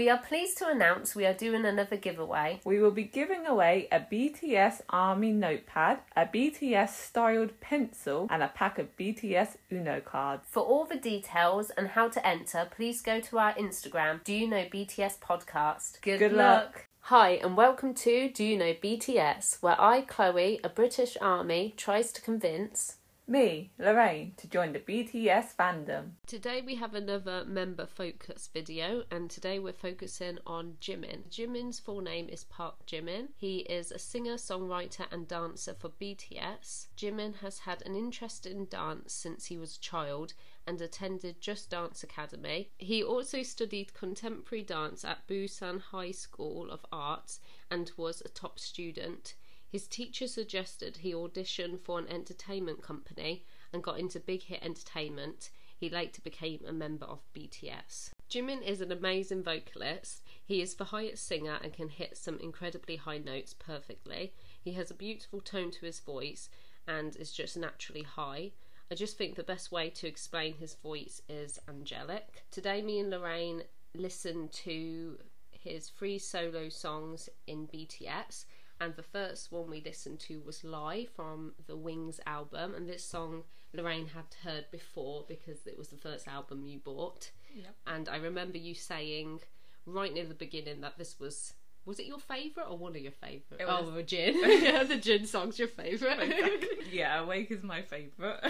We are pleased to announce we are doing another giveaway. We will be giving away a BTS Army notepad, a BTS styled pencil, and a pack of BTS Uno cards. For all the details and how to enter, please go to our Instagram, Do You Know BTS Podcast. Good, Good luck. Hi, and welcome to Do You Know BTS, where I, Chloe, a British Army, tries to convince. Me, Lorraine, to join the BTS fandom. Today we have another member focus video, and today we're focusing on Jimin. Jimin's full name is Park Jimin. He is a singer, songwriter, and dancer for BTS. Jimin has had an interest in dance since he was a child and attended Just Dance Academy. He also studied contemporary dance at Busan High School of Arts and was a top student. His teacher suggested he audition for an entertainment company and got into Big Hit Entertainment. He later became a member of BTS. Jimin is an amazing vocalist. He is the highest singer and can hit some incredibly high notes perfectly. He has a beautiful tone to his voice and is just naturally high. I just think the best way to explain his voice is angelic. Today, me and Lorraine listened to his three solo songs in BTS and the first one we listened to was Lie from the Wings album, and this song Lorraine had heard before because it was the first album you bought. Yep. And I remember you saying right near the beginning that this was was it your favourite or one of your favourite? It Oh, was- the Jin. yeah, the Jin song's your favourite. yeah, Awake is my favourite.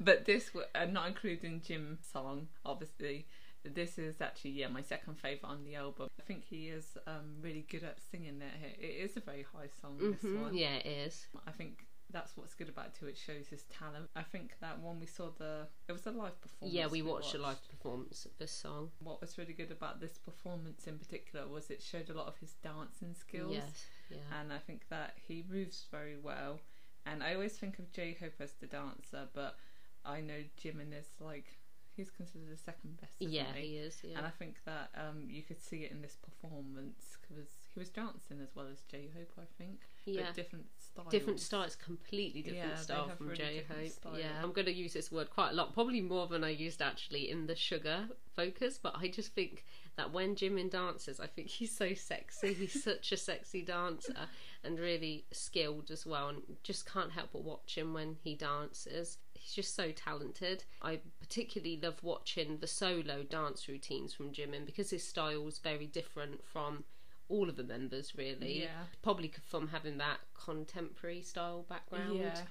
but this, uh, not including Jin's song, obviously, this is actually, yeah, my second favourite on the album. I think he is um, really good at singing it. It is a very high song, this Mhm, one. Yeah, it is. I think that's what's good about it too. It shows his talent. I think that when we saw the, it was a live performance. Yeah, we watched a live performance of this song. What was really good about this performance in particular was it showed a lot of his dancing skills, Yes, yeah. and I think that he moves very well. And I always think of J Hope as the dancer, but I know Jimin is like he's considered the second best. Yeah, he? he is. Yeah. And I think that um, you could see it in this performance because he was dancing as well as J Hope. I think, yeah. but different styles. different styles, completely different Yeah, style from really J Hope. Yeah, I'm going to use this word quite a lot, probably more than I used actually in the Suga focus. But I just think that when Jimin dances, I think he's so sexy. He's such a sexy dancer and really skilled as well. And just can't help but watch him when he dances. He's just so talented. I particularly love watching the solo dance routines from Jimin because his style is very different from all of the members really Yeah. probably from having that contemporary style background Yeah.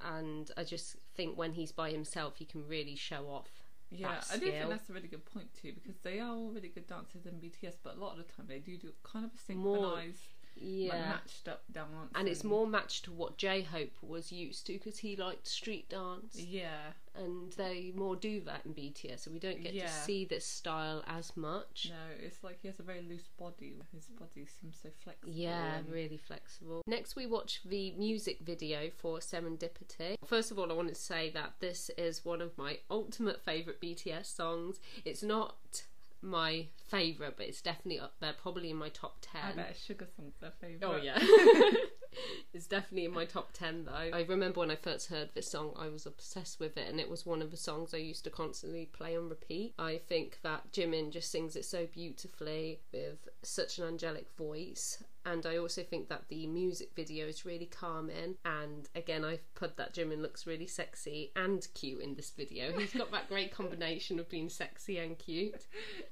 and i just think when he's by himself he can really show off Yeah, I do think that's a really good point too because they are all really good dancers in BTS, but a lot of the time they do do kind of a More- synchronized, yeah like matched up dance, and it's more matched to what j-hope was used to because he liked street dance Yeah, and they more do that in bts so we don't get Yeah. to see this style as much no, it's like he has a very loose body. His body seems so flexible. Yeah, and- really flexible. Next, we watch the music video for Serendipity. First of all, I want to say that this is one of my ultimate favourite BTS songs. It's not my favourite, but it's definitely up there, probably in my top 10. I bet Suga Song's their favorite. Oh yeah. it's definitely in my top 10 though. I remember when I first heard this song, I was obsessed with it and it was one of the songs I used to constantly play on repeat. I think that Jimin just sings it so beautifully with such an angelic voice. And I also think that the music video is really calming. And again, I've put that Jimin looks really sexy and cute in this video. He's got that great combination of being sexy and cute.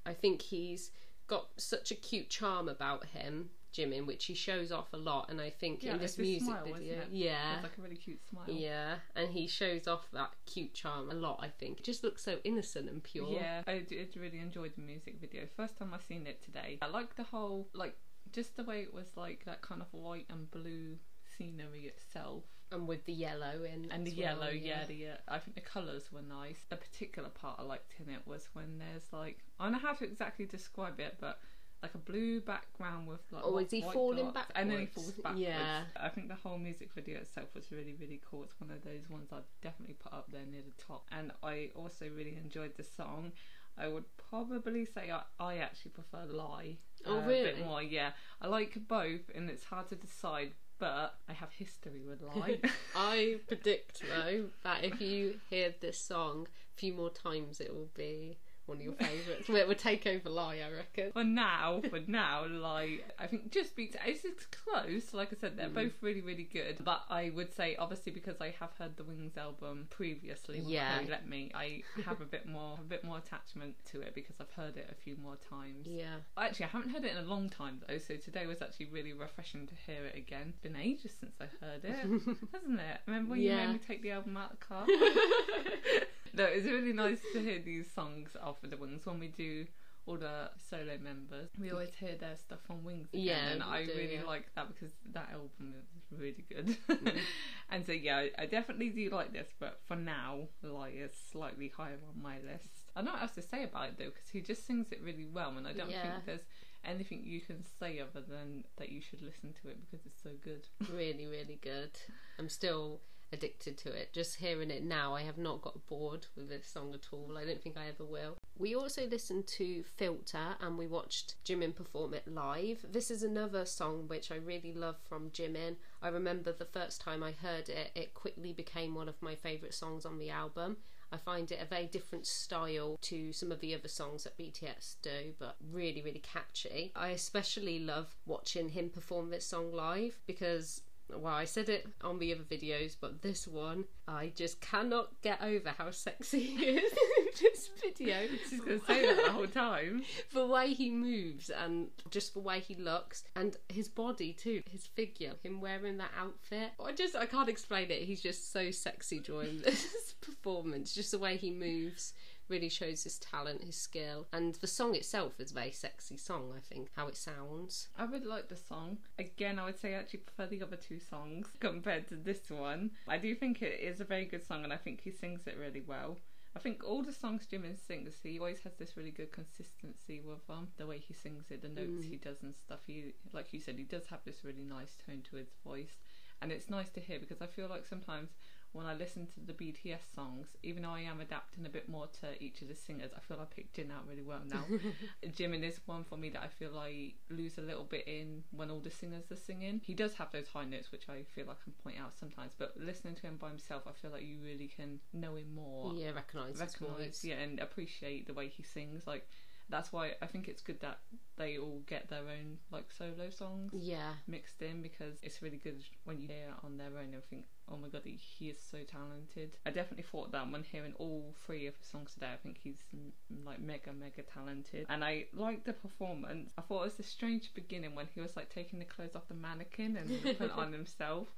I think he's got such a cute charm about him, Jimin, which he shows off a lot. And I think Yeah, in this music smile, video, yeah, It's like a really cute smile. yeah, and he shows off that cute charm a lot. I think it just looks so innocent and pure. Yeah, I did really enjoyed the music video. First time I seen it today. I like the whole like just the way it was like that kind of white and blue scenery itself. and with the yellow in And the well, yellow, yeah, the uh, I think the colours were nice. The particular part I liked in it was when there's like I don't know how to exactly describe it, but like a blue background with like Oh, whi- is he falling back? and then he falls backwards. Yeah. I think the whole music video itself was really really cool. It's one of those ones I'd definitely put up there near the top. And I also really enjoyed the song. I would probably say I, I actually prefer Lie. Oh, uh, A bit more, yeah. I like both, and it's hard to decide. But I have history with Lie. I predict though that if you hear this song a few more times, it will be one of your favourites. it would take over Lie, I reckon. For now, for now, like I think just beats it's, it's close. Like I said, they're Mm. both really, really good. But I would say, obviously, because I have heard the Wings album previously, Yeah. Let me, I have a bit more, a bit more attachment to it because I've heard it a few more times. Yeah. Actually, I haven't heard it in a long time though, so today was actually really refreshing to hear it again. It's been ages since I heard it, hasn't it? Remember when you made me take the album out of the car? no, it's really nice to hear these songs off of the Wings when we do all the solo members. We always hear their stuff on Wings again, Yeah, and I do, really yeah. like that because that album is really good. Mm. and so yeah, I- definitely do like this, but for now, Lie is slightly higher on my list. I don't know what else to say about it though, because he just sings it really well, and I don't Yeah. think there's anything you can say other than that you should listen to it because it's so good. really, really good. I'm still addicted to it. Just hearing it now, I have not got bored with this song at all. I don't think I ever will. We also listened to Filter and we watched Jimin perform it live. This is another song which I really love from Jimin. I remember the first time I heard it, it quickly became one of my favourite songs on the album. I find it a very different style to some of the other songs that BTS do, but really, really catchy. I especially love watching him perform this song live because well, I said it on the other videos, but this one, I just cannot get over how sexy he is in this video. She's gonna say that the whole time. The way he moves and just the way he looks and his body too, his figure, him wearing that outfit. I just I can't explain it. He's just so sexy during this performance. Just the way he moves really shows his talent, his skill, and the song itself is a very sexy song. I think how it sounds. I would like the song. Again, I would say I actually prefer the other two songs compared to this one. I do think it is a very good song and I think he sings it really well. I think all the songs Jimin sings, he always has this really good consistency with um, the way he sings it, the notes Mm. he does and stuff. He, like you said, he does have this really nice tone to his voice, and it's nice to hear because I feel like sometimes when I listen to the BTS songs, even though I am adapting a bit more to each of the singers, I feel I picked Jin out really well now. Jimin is one for me that I feel I lose a little bit in when all the singers are singing. He does have those high notes, which I feel I can point out sometimes, but listening to him by himself, I feel like you really can know him more, yeah, recognise recognize, yeah, and appreciate the way he sings. Like that's why I think it's good that they all get their own like solo songs Yeah. mixed in because it's really good when you hear it on their own and think, oh my god, he, he is so talented. I definitely thought that when hearing all three of his songs today, I think he's mm, like mega, mega talented. And I liked the performance. I thought it was a strange beginning when he was like taking the clothes off the mannequin and put it on himself.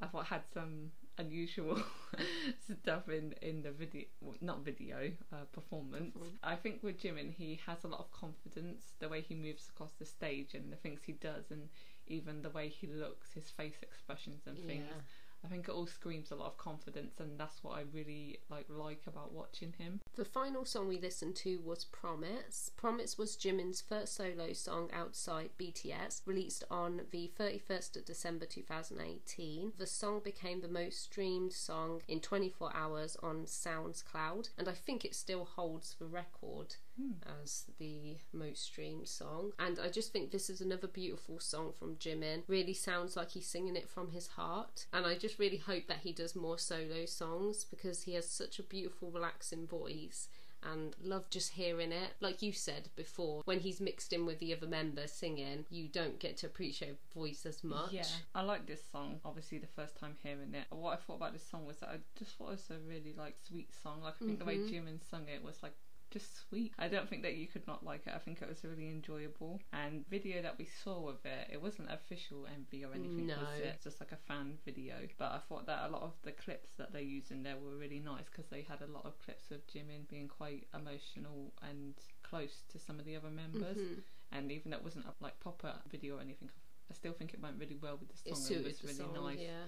I thought it had some unusual stuff in in the video well, not video uh, performance. Perform- i think with jimin he has a lot of confidence the way he moves across the stage and the things he does and even the way he looks his face expressions and things. Yeah. I think it all screams a lot of confidence and that's what i really like like about watching him The final song we listened to was Promise. Promise was Jimin's first solo song outside BTS, released on the 31st of December 2018. The song became the most streamed song in 24 hours on SoundCloud, and I think it still holds the record Hmm. as the most streamed song. And I just think this is another beautiful song from Jimin. Really sounds like he's singing it from his heart. And I just really hope that he does more solo songs because he has such a beautiful, relaxing voice. And love just hearing it. Like you said before, when he's mixed in with the other members singing, you don't get to appreciate voice as much. Yeah, I like this song. Obviously, the first time hearing it, what I thought about this song was that I just thought it was a really like sweet song. Like I think the way Mhm. Jimin sung it was like just sweet. I don't think that you could not like it. I think it was really enjoyable. And video that we saw of it, it wasn't official MV or anything, was No. it? It's just like a fan video. But I thought that a lot of the clips that they used in there were really nice because they had a lot of clips of Jimin being quite emotional and close to some of the other members Mhm. and even though it wasn't a like proper video or anything, I still think it went really well with the song. It was really song, nice. yeah.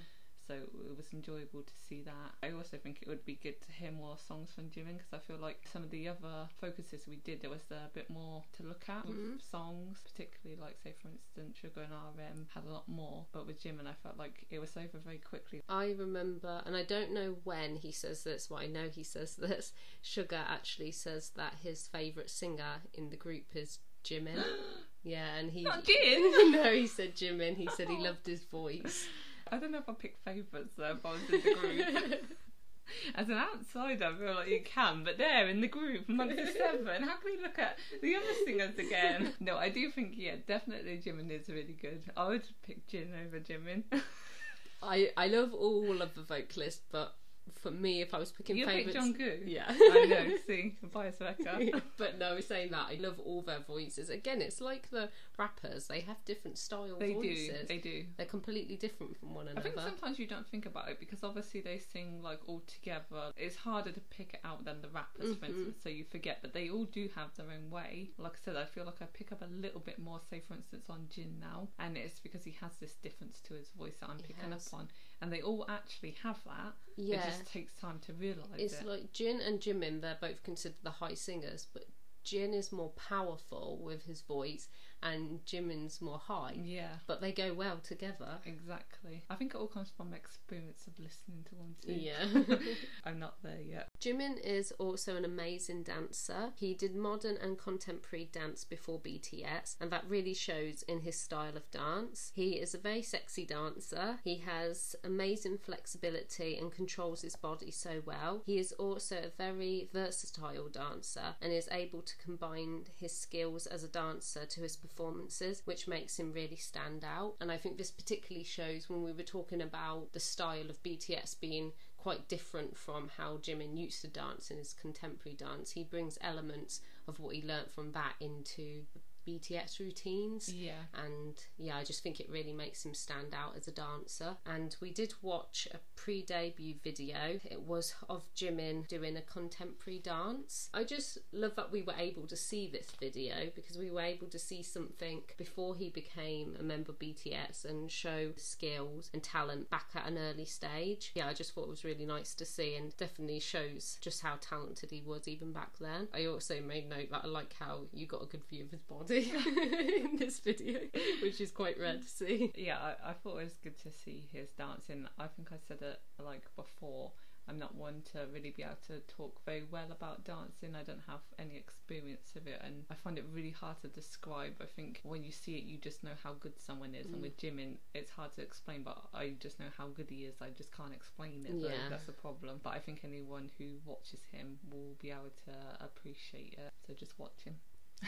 So it was enjoyable to see that. I also think it would be good to hear more songs from Jimin because I feel like some of the other focuses we did, there was a bit more to look at with Mhm. songs, particularly like say for instance Suga and RM had a lot more, but with Jimin I felt like it was over very quickly. I remember, and I don't know when he says this, but I know he says this. Suga actually says that his favourite singer in the group is Jimin. Yeah, and he. Not Jin. no, he said Jimin. He said he loved his voice. I don't know if I pick favourites though, if I was in the group. As an outsider, I feel like you can, but there in the group amongst the seven, how can we look at the other singers again? No, I do think, yeah, definitely Jimin is really good. I would pick Jin over Jimin. I I love all of the vocalists, but for me, if I was picking You pick favourites, Jungkook. yeah, I know, see, vice versa. but no, saying that, I love all their voices. Again, it's like the rappers; they have different style They do, voices. they do. They're completely different from one another. I think sometimes you don't think about it because obviously they sing like all together. It's harder to pick it out than the rappers, for Mhm. instance, so you forget. But they all do have their own way. Like I said, I feel like I pick up a little bit more, say for instance, on Jin now, and it's because he has this difference to his voice that I'm picking up on, and they all actually have that. yeah, It just takes time to realise it's it. like Jin and Jimin. They're both considered the high singers, but Jin is more powerful with his voice, and Jimin's more high. yeah. But they go well together. Exactly. I think it all comes from experience of listening to one too. Yeah. I'm not there yet. Jimin is also an amazing dancer. He did modern and contemporary dance before BTS, and that really shows in his style of dance. He is a very sexy dancer. He has amazing flexibility and controls his body so well. He is also a very versatile dancer and is able to combine his skills as a dancer to his performances, which makes him really stand out. And I think this particularly shows when we were talking about the style of BTS being quite different from how Jimin used to dance in his contemporary dance. He brings elements of what he learnt from that into BTS routines. Yeah. And yeah, I just think it really makes him stand out as a dancer. And we did watch a pre debut video. It was of Jimin doing a contemporary dance. I just love that we were able to see this video because we were able to see something before he became a member of BTS and show skills and talent back at an early stage. Yeah, I just thought it was really nice to see and definitely shows just how talented he was even back then. I also made note that I like how you got a good view of his body in this video, which is quite rare to see. yeah, I, I thought it was good to see his dancing. I think I said it like before. I'm not one to really be able to talk very well about dancing. I don't have any experience of it, and I find it really hard to describe. I think when you see it, you just know how good someone is. And mm. with Jimin, it's hard to explain, but I just know how good he is. I just can't explain it. though. Yeah. That's the problem. But I think anyone who watches him will be able to appreciate it. So just watch him.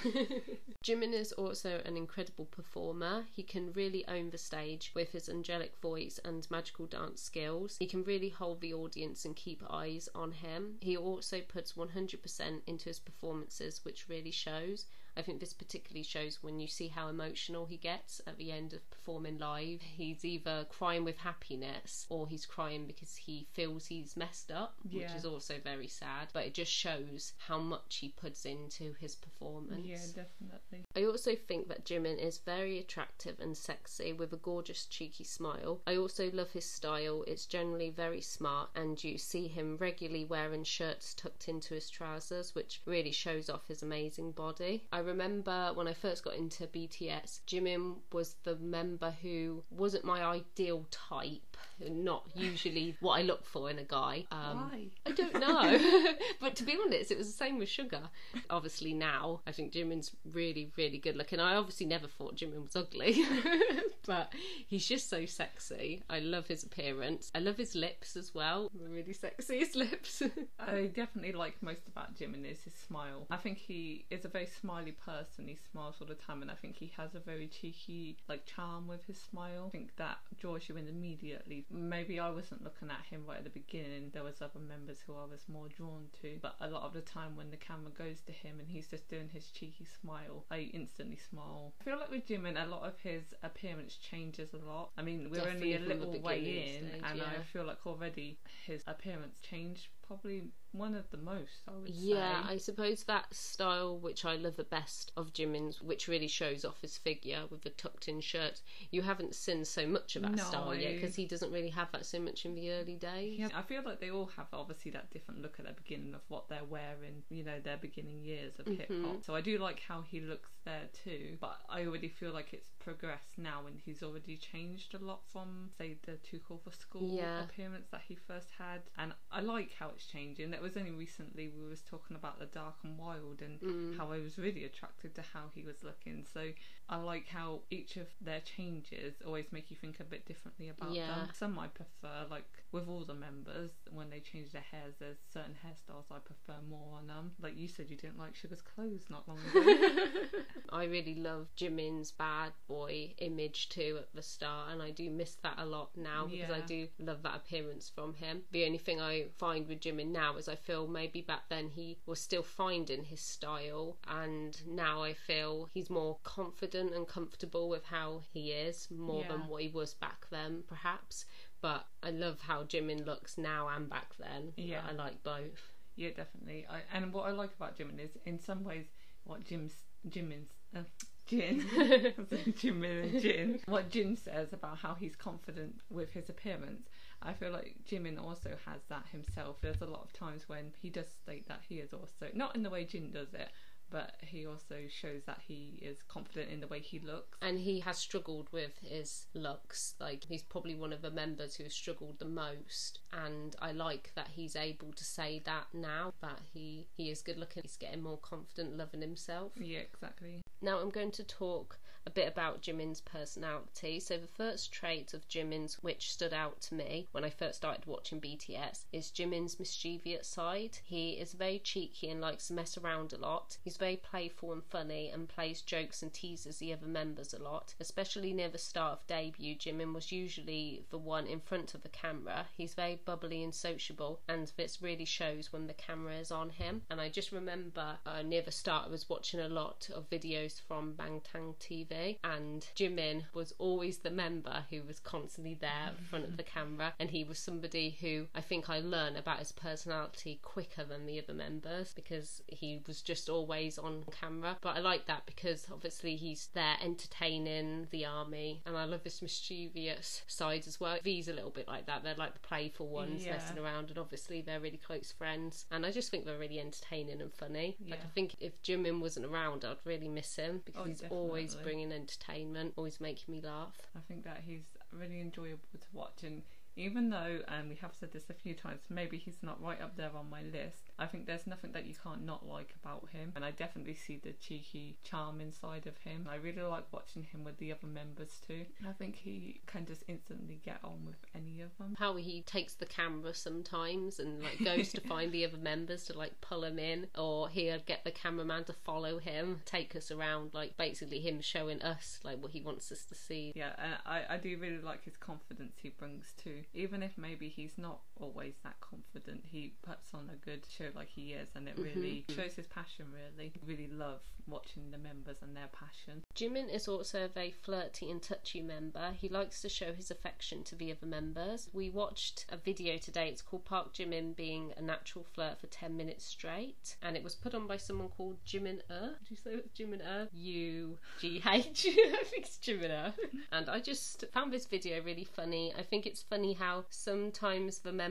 Jimin is also an incredible performer. He can really own the stage with his angelic voice and magical dance skills. He can really hold the audience and keep eyes on him. He also puts 100% into his performances, which really shows. I think this particularly shows when you see how emotional he gets at the end of performing live. He's either crying with happiness or he's crying because he feels he's messed up, which is also very sad. But it just shows how much he puts into his performance. Yeah, definitely. I also think that Jimin is very attractive and sexy with a gorgeous, cheeky smile. I also love his style, it's generally very smart, and you see him regularly wearing shirts tucked into his trousers, which really shows off his amazing body. I remember when I first got into BTS, Jimin was the member who wasn't my ideal type, not usually what I look for in a guy. Um, Why? I don't know. but to be honest, it was the same with Suga. Obviously, now I think Jimin's really, really good looking. I obviously never thought Jimin was ugly, but he's just so sexy. I love his appearance. I love his lips as well. Really sexy, his lips. I definitely like most about Jimin is his smile. I think he is a very smiley person. He smiles all the time, and I think he has a very cheeky like charm with his smile. I think that draws you in immediately. Maybe I wasn't looking at him right at the beginning. There was other members who I was more drawn to, but a lot of the time when the camera goes to him and he's just doing his cheeky smile, I instantly smile. I feel like with Jimin, a lot of his appearance changes a lot. I mean, we're Definitely only a little way in, stage, and I feel like already his appearance changed probably one of the most, I would say. Yeah, say. I suppose that style which I love the best of Jimin's, which really shows off his figure with the tucked in shirt. You haven't seen so much of that No. style yet because he doesn't really have that so much in the early days. Yeah, I feel like they all have obviously that different look at the beginning of what they're wearing, you know, their beginning years of hip Mm-hmm. hop. So I do like how he looks there too, but I already feel like it's progressed now and he's already changed a lot from, say, the Too Cool for School Yeah. appearance that he first had. And I like how it's changing. It was only recently we was talking about the dark and wild and Mm. how I was really attracted to how he was looking. So I like how each of their changes always make you think a bit differently about Yeah. them. Some I prefer, like with all the members, when they change their hairs, there's certain hairstyles I prefer more on them. Like you said, you didn't like Suga's clothes not long ago. I really love Jimin's bad boy image too at the start, and I do miss that a lot now because I do love that appearance from him. The only thing I find with Jimin now is I feel maybe back then he was still finding his style, and now I feel he's more confident and comfortable with how he is more Yeah. than what he was back then, perhaps. But I love how Jimin looks now and back then. Yeah. I like both. Yeah, definitely. I, and what I like about Jimin is, in some ways, what Jim's Jimin's uh, Jin, Jimin and Jin, what Jin says about how he's confident with his appearance. I feel like Jimin also has that himself. There's a lot of times when he does state that he is also not in the way Jin does it, but he also shows that he is confident in the way he looks. and he has struggled with his looks like he's probably one of the members who has struggled the most and i like that he's able to say that now that he he is good looking he's getting more confident loving himself Yeah, exactly. now i'm going to talk a bit about Jimin's personality. So the first trait of Jimin's which stood out to me when I first started watching BTS is Jimin's mischievous side. He is very cheeky and likes to mess around a lot. He's very playful and funny and plays jokes and teases the other members a lot. Especially near the start of debut, Jimin was usually the one in front of the camera. He's very bubbly and sociable and this really shows when the camera is on him. And I just remember uh, near the start I was watching a lot of videos from Bangtan TV and Jimin was always the member who was constantly there in front of the mm-hmm. camera and he was somebody who I think I learned about his personality quicker than the other members because he was just always on camera. But I like that because obviously he's there entertaining the army and I love this mischievous side as well. V's a little bit like that. They're like the playful ones Yeah. messing around and obviously they're really close friends and I just think they're really entertaining and funny. Like I think if Jimin wasn't around I'd really miss him because Oh, he's always bringing entertainment always making me laugh. I think that he's really enjoyable to watch, and even though, and we have said this a few times, maybe he's not right up there on my list. I think there's nothing that you can't not like about him, and I definitely see the cheeky charm inside of him. I really like watching him with the other members too. I think he can just instantly get on with any of them. how he takes the camera sometimes and like goes to find the other members to like pull him in or he'll get the cameraman to follow him take us around like basically him showing us like what he wants us to see Yeah, and I, I do really like his confidence he brings too. Even if maybe he's not always that confident, he puts on a good show like he is, and it really shows his passion. Really, really love watching the members and their passion. Jimin is also a very flirty and touchy member. He likes to show his affection to the other members. We watched a video today. It's called Park Jimin being a natural flirt for 10 minutes straight. And it was put on by someone called Jimin Er. Did you say it was Jimin Er? U G H. I think it's Jimin Er. And I just found this video really funny. I think it's funny how sometimes the members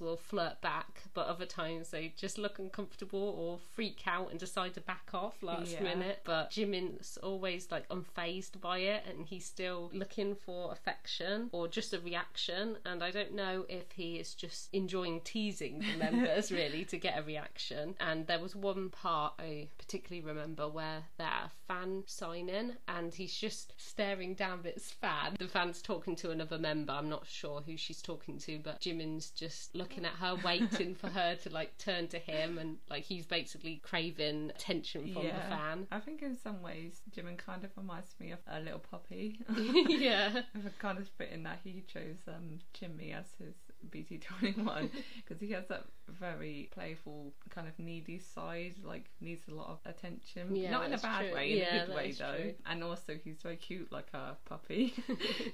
will flirt back, but other times they just look uncomfortable or freak out and decide to back off last Yeah. minute. But Jimin's always like unfazed by it and he's still looking for affection or just a reaction. And I don't know if he is just enjoying teasing the members really to get a reaction. And there was one part I particularly remember where they're fan signing and he's just staring down at his fan. The fan's talking to another member. I'm not sure who she's talking to, but Jimin's just looking at her, waiting for her to like turn to him and like he's basically craving attention from the fan. I think in some ways Jimin kind of reminds me of a little puppy. yeah. Kind of fit in that he chose um, Chimmy as his BT21 because he has that very playful, kind of needy side, like needs a lot of attention. Yeah, Not in a bad true. way, in Yeah, a good way though. true. And also, he's very cute, like a puppy.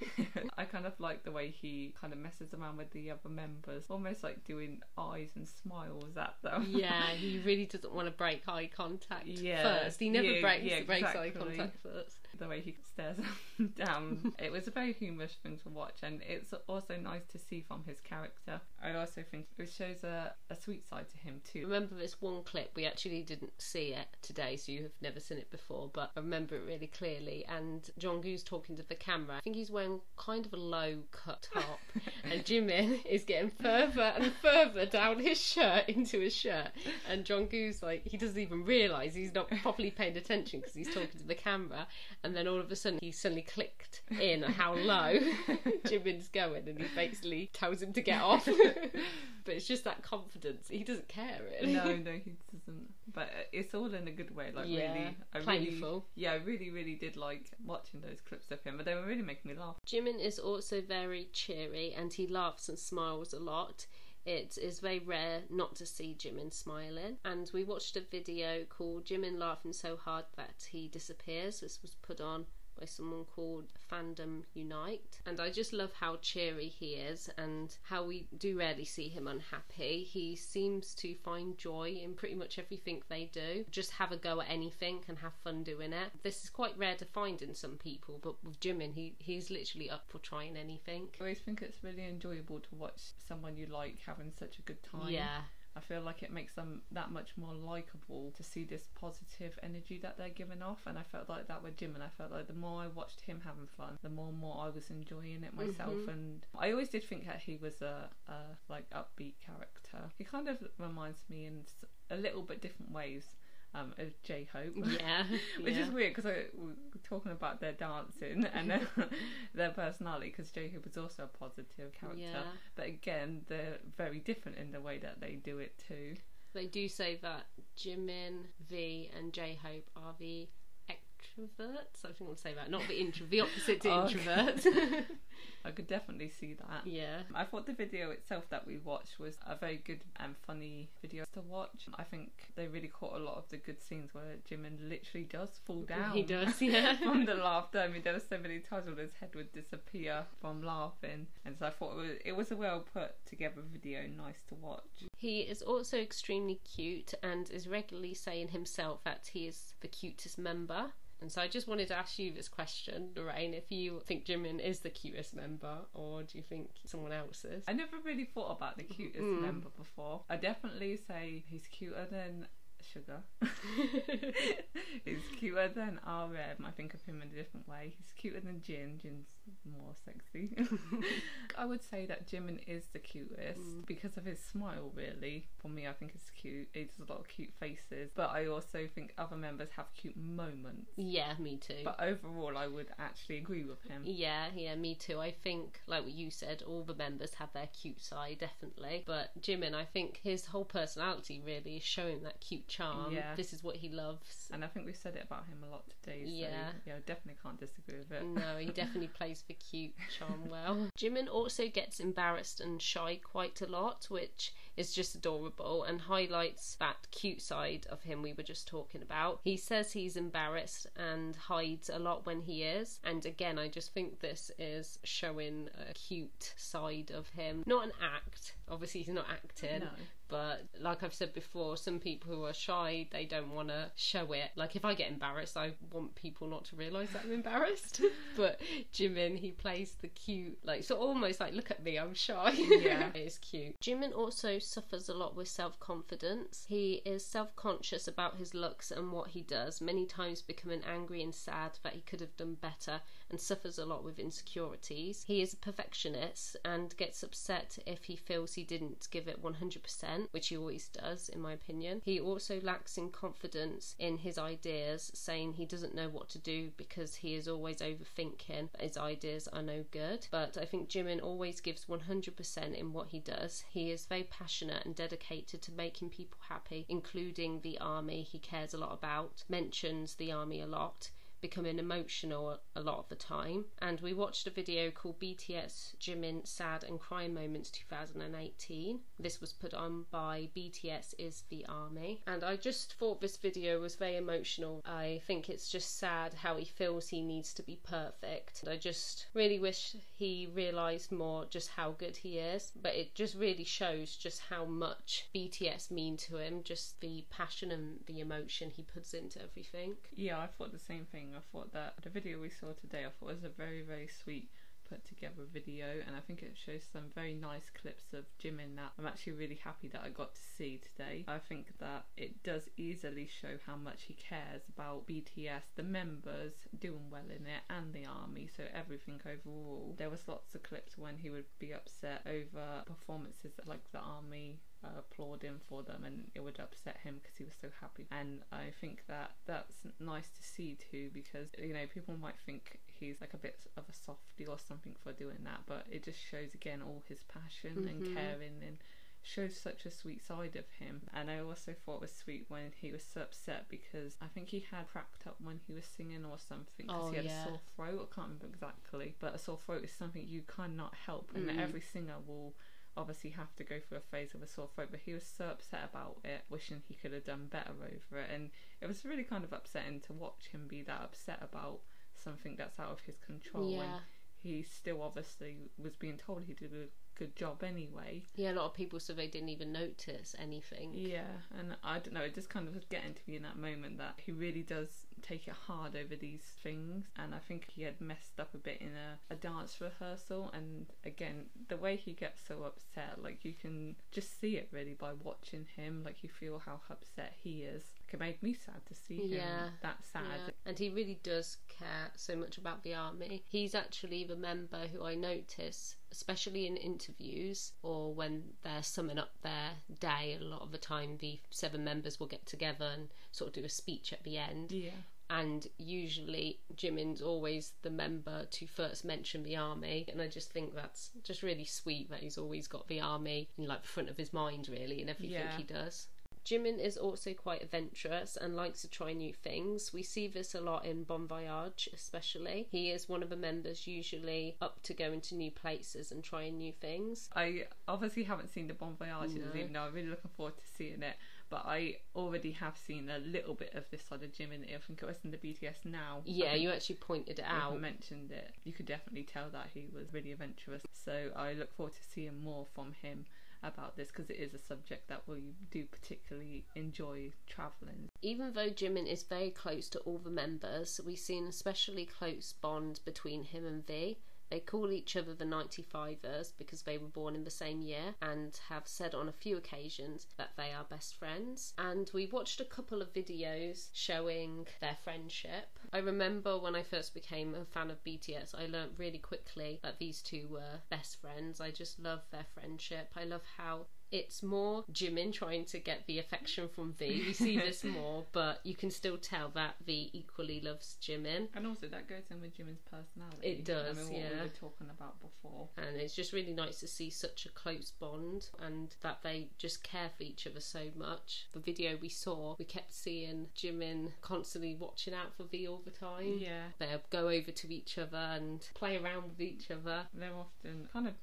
I kind of like the way he kind of messes around with the other members, almost like doing eyes and smiles at them. Yeah, he really doesn't want to break eye contact Yeah, first. He never yeah, breaks yeah, breaks eye contact first. the way he stares down. it was a very humorous thing to watch, and it's also nice to see from his character. I also think it shows a, a sweet side to him too. Remember this one clip? We actually didn't see it today, so you have never seen it before, but I remember it really clearly. And Jungkook's talking to the camera. I think he's wearing kind of a low cut top, and Jimin is getting further and further down his shirt into his shirt, and Jungkook's like he doesn't even realise he's not properly paying attention because he's talking to the camera, and then all of a sudden he suddenly clicked in how low Jimin's going, and he basically tells him to get off. but it's just that confidence. He doesn't care really. no, no, he doesn't. But uh, it's all in a good way. Like Yeah, really, I playful. really, yeah, I really, really did like watching those clips of him. But they were really making me laugh. Jimin is also very cheery and he laughs and smiles a lot. It is very rare not to see Jimin smiling. And we watched a video called Jimin Laughing So Hard That He Disappears. This was put on by someone called Fandom Unite. And I just love how cheery he is and how we do rarely see him unhappy. He seems to find joy in pretty much everything they do. Just have a go at anything and have fun doing it. This is quite rare to find in some people, but with Jimin, he, he's literally up for trying anything. I always think it's really enjoyable to watch someone you like having such a good time. Yeah. I feel like it makes them that much more likable to see this positive energy that they're giving off. And I felt like that with Jim, and I felt like the more I watched him having fun, the more and more I was enjoying it myself. Mhm. And I always did think that he was a, a like upbeat character. He kind of reminds me in a little bit different ways. Um, of J Hope, Yeah. which yeah. is weird because we're talking about their dancing and their, their personality. Because J Hope is also a positive character, Yeah. but again, they're very different in the way that they do it too. They do say that Jimin, V, and J Hope are the extroverts. I think I'll say that. Not the intro, the opposite to okay. I could definitely see that. yeah. I thought the video itself that we watched was a very good and funny video to watch. I think they really caught a lot of the good scenes where Jimin literally does fall down. He does, yeah. from the laughter. I mean, there were so many times when his head would disappear from laughing, and so I thought it was, it was a well put together video, nice to watch. He is also extremely cute and is regularly saying himself that he is the cutest member. And so I just wanted to ask you this question, Lorraine, if you think Jimin is the cutest member or do you think someone else is? I never really thought about the cutest Mm. member before. I definitely say he's cuter than Suga. he's cuter than RM. I think of him in a different way. He's cuter than Jin. Jin's more sexy. I would say that Jimin is the cutest Mm. because of his smile, really. For me, I think it's cute. He does a lot of cute faces. But I also think other members have cute moments. yeah, me too. But overall, I would actually agree with him. Yeah, yeah, me too. I think, like what you said, all the members have their cute side, definitely. But Jimin, I think his whole personality really is showing that cute charm. Yeah. This is what he loves. And I think we've said it about him a lot today. So, Yeah. yeah, I definitely can't disagree with it. No, he definitely plays for cute charm well. Jimin also gets embarrassed and shy quite a lot, which is just adorable and highlights that cute side of him we were just talking about. He says he's embarrassed and hides a lot when he is, and again, I just think this is showing a cute side of him. Not an act, obviously, he's not acting. No. But like I've said before, some people who are shy, they don't want to show it. Like if I get embarrassed, I want people not to realise that I'm embarrassed. but Jimin, he plays the cute, like so almost like look at me, I'm shy. Yeah. it's cute. Jimin also suffers a lot with self confidence. He is self conscious about his looks and what he does. Many times becoming angry and sad that he could have done better, and suffers a lot with insecurities. He is a perfectionist and gets upset if he feels he didn't give it 100%, which he always does, in my opinion. He also lacks in confidence in his ideas, saying he doesn't know what to do because he is always overthinking his ideas are no good. But I think Jimin always gives 100% in what he does. He is very passionate and dedicated to making people happy, including the army he cares a lot about, mentions the army a lot becoming emotional a lot of the time. And we watched a video called BTS Jimin Sad and Crying Moments 2018. This was put on by BTS is the Army. And I just thought this video was very emotional. I think it's just sad how he feels he needs to be perfect. And I just really wish he realised more just how good he is. But it just really shows just how much BTS mean to him, just the passion and the emotion he puts into everything. Yeah, I thought the same thing. I thought that the video we saw today, I thought was a very, very sweet put together video, and I think it shows some very nice clips of Jimin that I'm actually really happy that I got to see today. I think that it does easily show how much he cares about BTS, the members doing well in it, and the army, so everything overall. There was lots of clips when he would be upset over performances like the army uh, applaud him for them and it would upset him because he was so happy and i think that that's nice to see too because you know people might think he's like a bit of a softy or something for doing that but it just shows again all his passion Mhm. and caring and shows such a sweet side of him and i also thought it was sweet when he was so upset because i think he had cracked up when he was singing or something because Oh, he had yeah. a sore throat i can't remember exactly but a sore throat is something you cannot help and Mm. every singer will obviously have to go through a phase of a sore throat, but he was so upset about it, wishing he could have done better over it. And it was really kind of upsetting to watch him be that upset about something that's out of his control. When Yeah. he still obviously was being told he did a good job anyway. Yeah, a lot of people said they didn't even notice anything. Yeah, and I don't know, it just kind of was getting to me in that moment that he really does take it hard over these things. And I think he had messed up a bit in a, a dance rehearsal. And again, the way he gets so upset, like you can just see it really by watching him. Like you feel how upset he is. Like it made me sad to see him Yeah, that sad. Yeah. And he really does care so much about the army. He's actually the member who I notice, especially in interviews or when they're summing up their day. A lot of the time, the seven members will get together and sort of do a speech at the end. Yeah. And usually, Jimin's always the member to first mention the army. And I just think that's just really sweet that he's always got the army in like the front of his mind, really, in everything Yeah. he does. Jimin is also quite adventurous and likes to try new things. We see this a lot in Bon Voyage, especially. He is one of the members usually up to going to new places and trying new things. I obviously haven't seen the Bon Voyage, No. even though I'm really looking forward to seeing it. But I already have seen a little bit of this side of Jim in it. I think it was in the BTS now. Yeah, um, you actually pointed it out. mentioned it. You could definitely tell that he was really adventurous. So I look forward to seeing more from him about this because it is a subject that we do particularly enjoy traveling. Even though Jimin is very close to all the members, we see an especially close bond between him and V. They call each other the 95ers because they were born in the same year and have said on a few occasions that they are best friends. And we watched a couple of videos showing their friendship. I remember when I first became a fan of BTS, I learnt really quickly that these two were best friends. I just love their friendship. I love how it's more Jimin trying to get the affection from V. We see this more, but you can still tell that V equally loves Jimin. And also that goes in with Jimin's personality. It does, I mean, what we yeah. were talking about before. And it's just really nice to see such a close bond and that they just care for each other so much. The video we saw, we kept seeing Jimin constantly watching out for V all the time. Yeah. They'll go over to each other and play around with each other. They're often kind of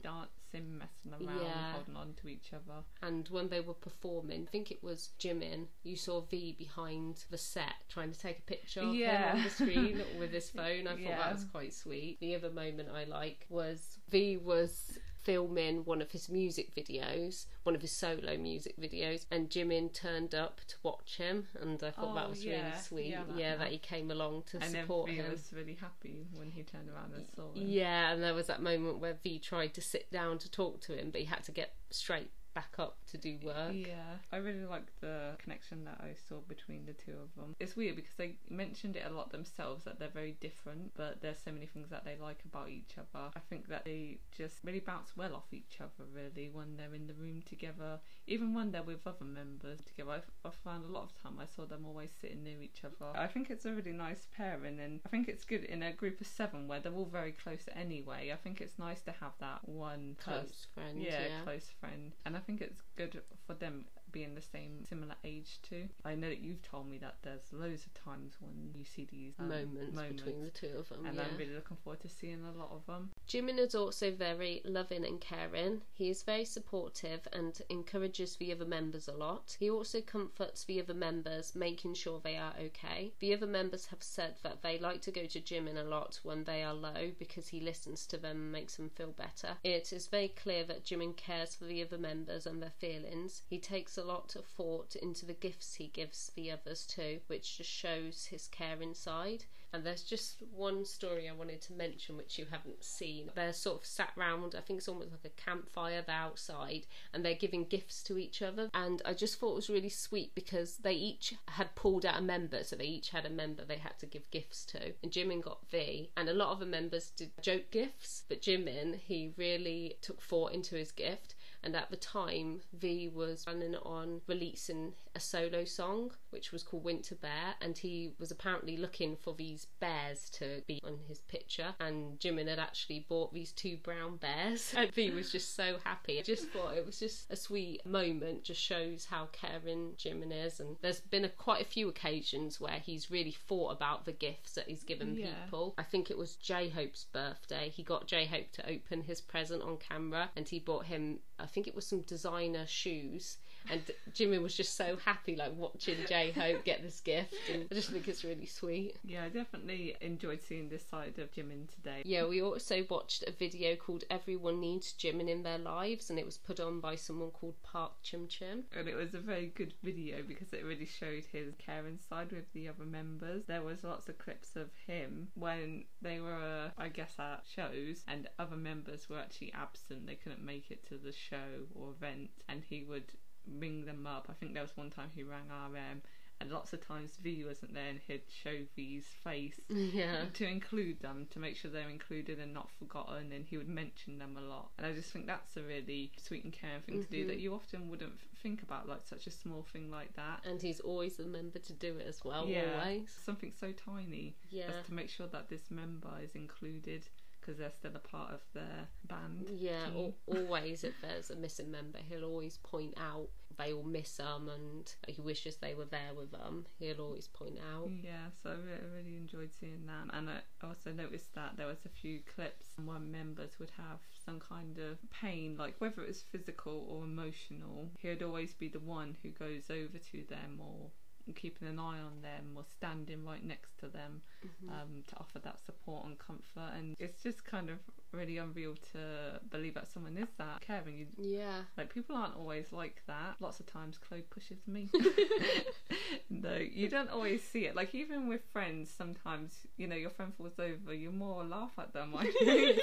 messing around, Yeah. holding on to each other. And when they were performing, I think it was Jimin, you saw V behind the set trying to take a picture of Yeah. him on the screen with his phone. I thought Yeah. that was quite sweet. The other moment I like was V was filming one of his music videos, one of his solo music videos, and Jimin turned up to watch him, and I thought that Oh, was yeah. really sweet. Yeah, Yeah, that- that, he came along to and support him. was really happy when he turned around and saw him. Yeah, and there was that moment where V tried to sit down to talk to him, but he had to get straight back up to do work. Yeah, I really like the connection that I saw between the two of them. It's weird because they mentioned it a lot themselves that they're very different, but there's so many things that they like about each other. I think that they just really bounce well off each other, really, when they're in the room together, even when they're with other members together. I've, I found a lot of time I saw them always sitting near each other. I think it's a really nice pairing, and I think it's good in a group of seven where they're all very close anyway. I think it's nice to have that one person Close friend, yeah, yeah. close friend. And I think it's good for them being the same similar age too. I know that you've told me that there's loads of times when you see these um, moments, between the two of them. and yeah. I'm really looking forward to seeing a lot of them. Jimin is also very loving and caring. He is very supportive and encourages the other members a lot. He also comforts the other members, making sure they are okay. The other members have said that they like to go to Jimin a lot when they are low because he listens to them and makes them feel better. It is very clear that Jimin cares for the other members and their feelings. He takes a lot of thought into the gifts he gives the others too, which just shows his care inside. And there's just one story I wanted to mention which you haven't seen. They're sort of sat round, I think it's almost like a campfire, outside, and they're giving gifts to each other. And I just thought it was really sweet because they each had pulled out a member, so they each had a member they had to give gifts to. And Jimin got V, and a lot of the members did joke gifts, but Jimin, he really took thought into his gift and at the time V was planning on releasing a solo song which was called Winter Bear and he was apparently looking for these bears to be on his picture and Jimin had actually bought these two brown bears and V was just so happy. I just thought it was just a sweet moment just shows how caring Jimin is and there's been a, quite a few occasions where he's really thought about the gifts that he's given Yeah. people. I think it was J Hope's birthday. He got J Hope to open his present on camera and he bought him I think it was some designer shoes and Jimin was just so happy like watching J Hope get this gift and I just think it's really sweet. Yeah, I definitely enjoyed seeing this side of Jimin today. Yeah, we also watched a video called Everyone Needs Jimin in Their Lives and it was put on by someone called Park Chim Chim. And it was a very good video because it really showed his caring side with the other members. There was lots of clips of him when they were, I guess, at shows and other members were actually absent. They couldn't make it to the show or event, and he would ring them up. I think there was one time he rang RM. And lots of times V wasn't there, and he'd show V's face Yeah. to include them to make sure they're included and not forgotten and he would mention them a lot and i just think that's a really sweet and caring thing to do that mm-hmm. you often wouldn't think about like such a small thing like that And he's always the member to do it as well, yeah always. something so tiny Yeah. as to make sure that this member is included because they're still a part of their band Yeah, al- always if there's a missing member, he'll always point out they all miss them and he wishes they were there with them. He'll always point out. Yeah, so I re- I really enjoyed seeing that. And I also noticed that there was a few clips where members would have some kind of pain, like whether it was physical or emotional. He'd always be the one who goes over to them or keeping an eye on them or standing right next to them Mm-hmm. um, to offer that support and comfort. And it's just kind of really unreal to believe that someone is that caring. You, Yeah. like people aren't always like that. Lots of times Chloe pushes me. no, you don't always see it. Like even with friends, sometimes you know your friend falls over, you more laugh at them. I think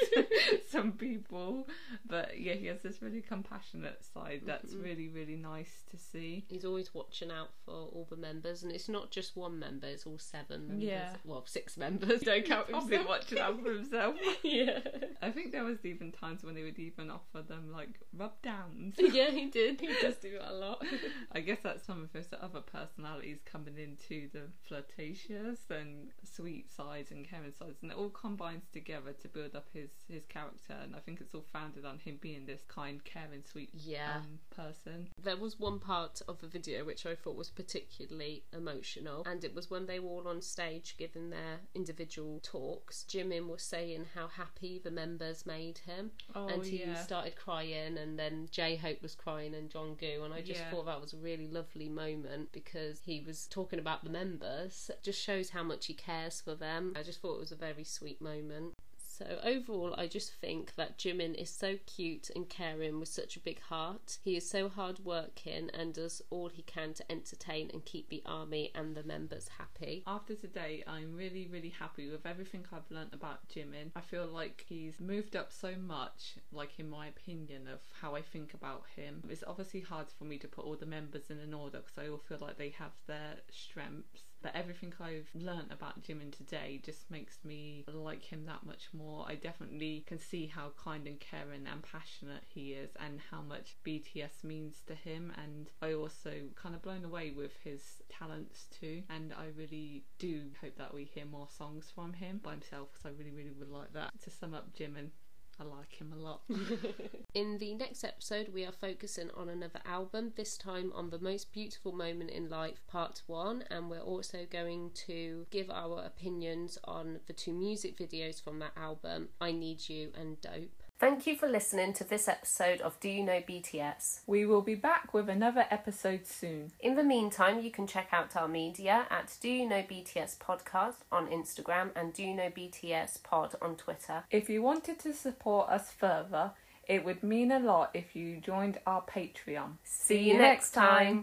some people, but yeah, he has this really compassionate side that's Mhm. really really nice to see. He's always watching out for all the members, and it's not just one member; it's all seven members. Yeah. Well, six members. Don't count himself. watching out for himself. yeah. I think there was even times when they would even offer them like rub downs. Yeah, he did. He does do that a lot. I guess that's some of his other personalities coming into the flirtatious and sweet sides and caring sides, and it all combines together to build up his his character. And I think it's all founded on him being this kind, caring, sweet Yeah. um, person. There was one part of the video which I thought was particularly emotional, and it was when they were all on stage giving their individual talks. Jimin was saying how happy the members made him, Oh and he yeah, started crying, and then J Hope was crying, and Jungkook, and I just Yeah. thought that was a really lovely moment because he was talking about the members. It just shows how much he cares for them. I just thought it was a very sweet moment. So overall, I just think that Jimin is so cute and caring with such a big heart. He is so hard working and does all he can to entertain and keep the army and the members happy. After today, I'm really, really happy with everything I've learnt about Jimin. I feel like he's moved up so much, like in my opinion, of how I think about him. It's obviously hard for me to put all the members in an order because I all feel like they have their strengths. But everything I've learnt about Jimin today just makes me like him that much more. I definitely can see how kind and caring and passionate he is and how much BTS means to him. And I also kind of blown away with his talents too. And I really do hope that we hear more songs from him by himself because I really, really would like that. To sum up Jimin, I like him a lot. In the next episode, we are focusing on another album, this time on The Most Beautiful Moment in Life, Part 1, and we're also going to give our opinions on the two music videos from that album, I Need You and Dope. Thank you for listening to this episode of Do You Know BTS? We will be back with another episode soon. In the meantime, you can check out our media at Do You Know BTS Podcast on Instagram and Do You Know BTS Pod on Twitter. If you wanted to support us further, it would mean a lot if you joined our Patreon. See you next time.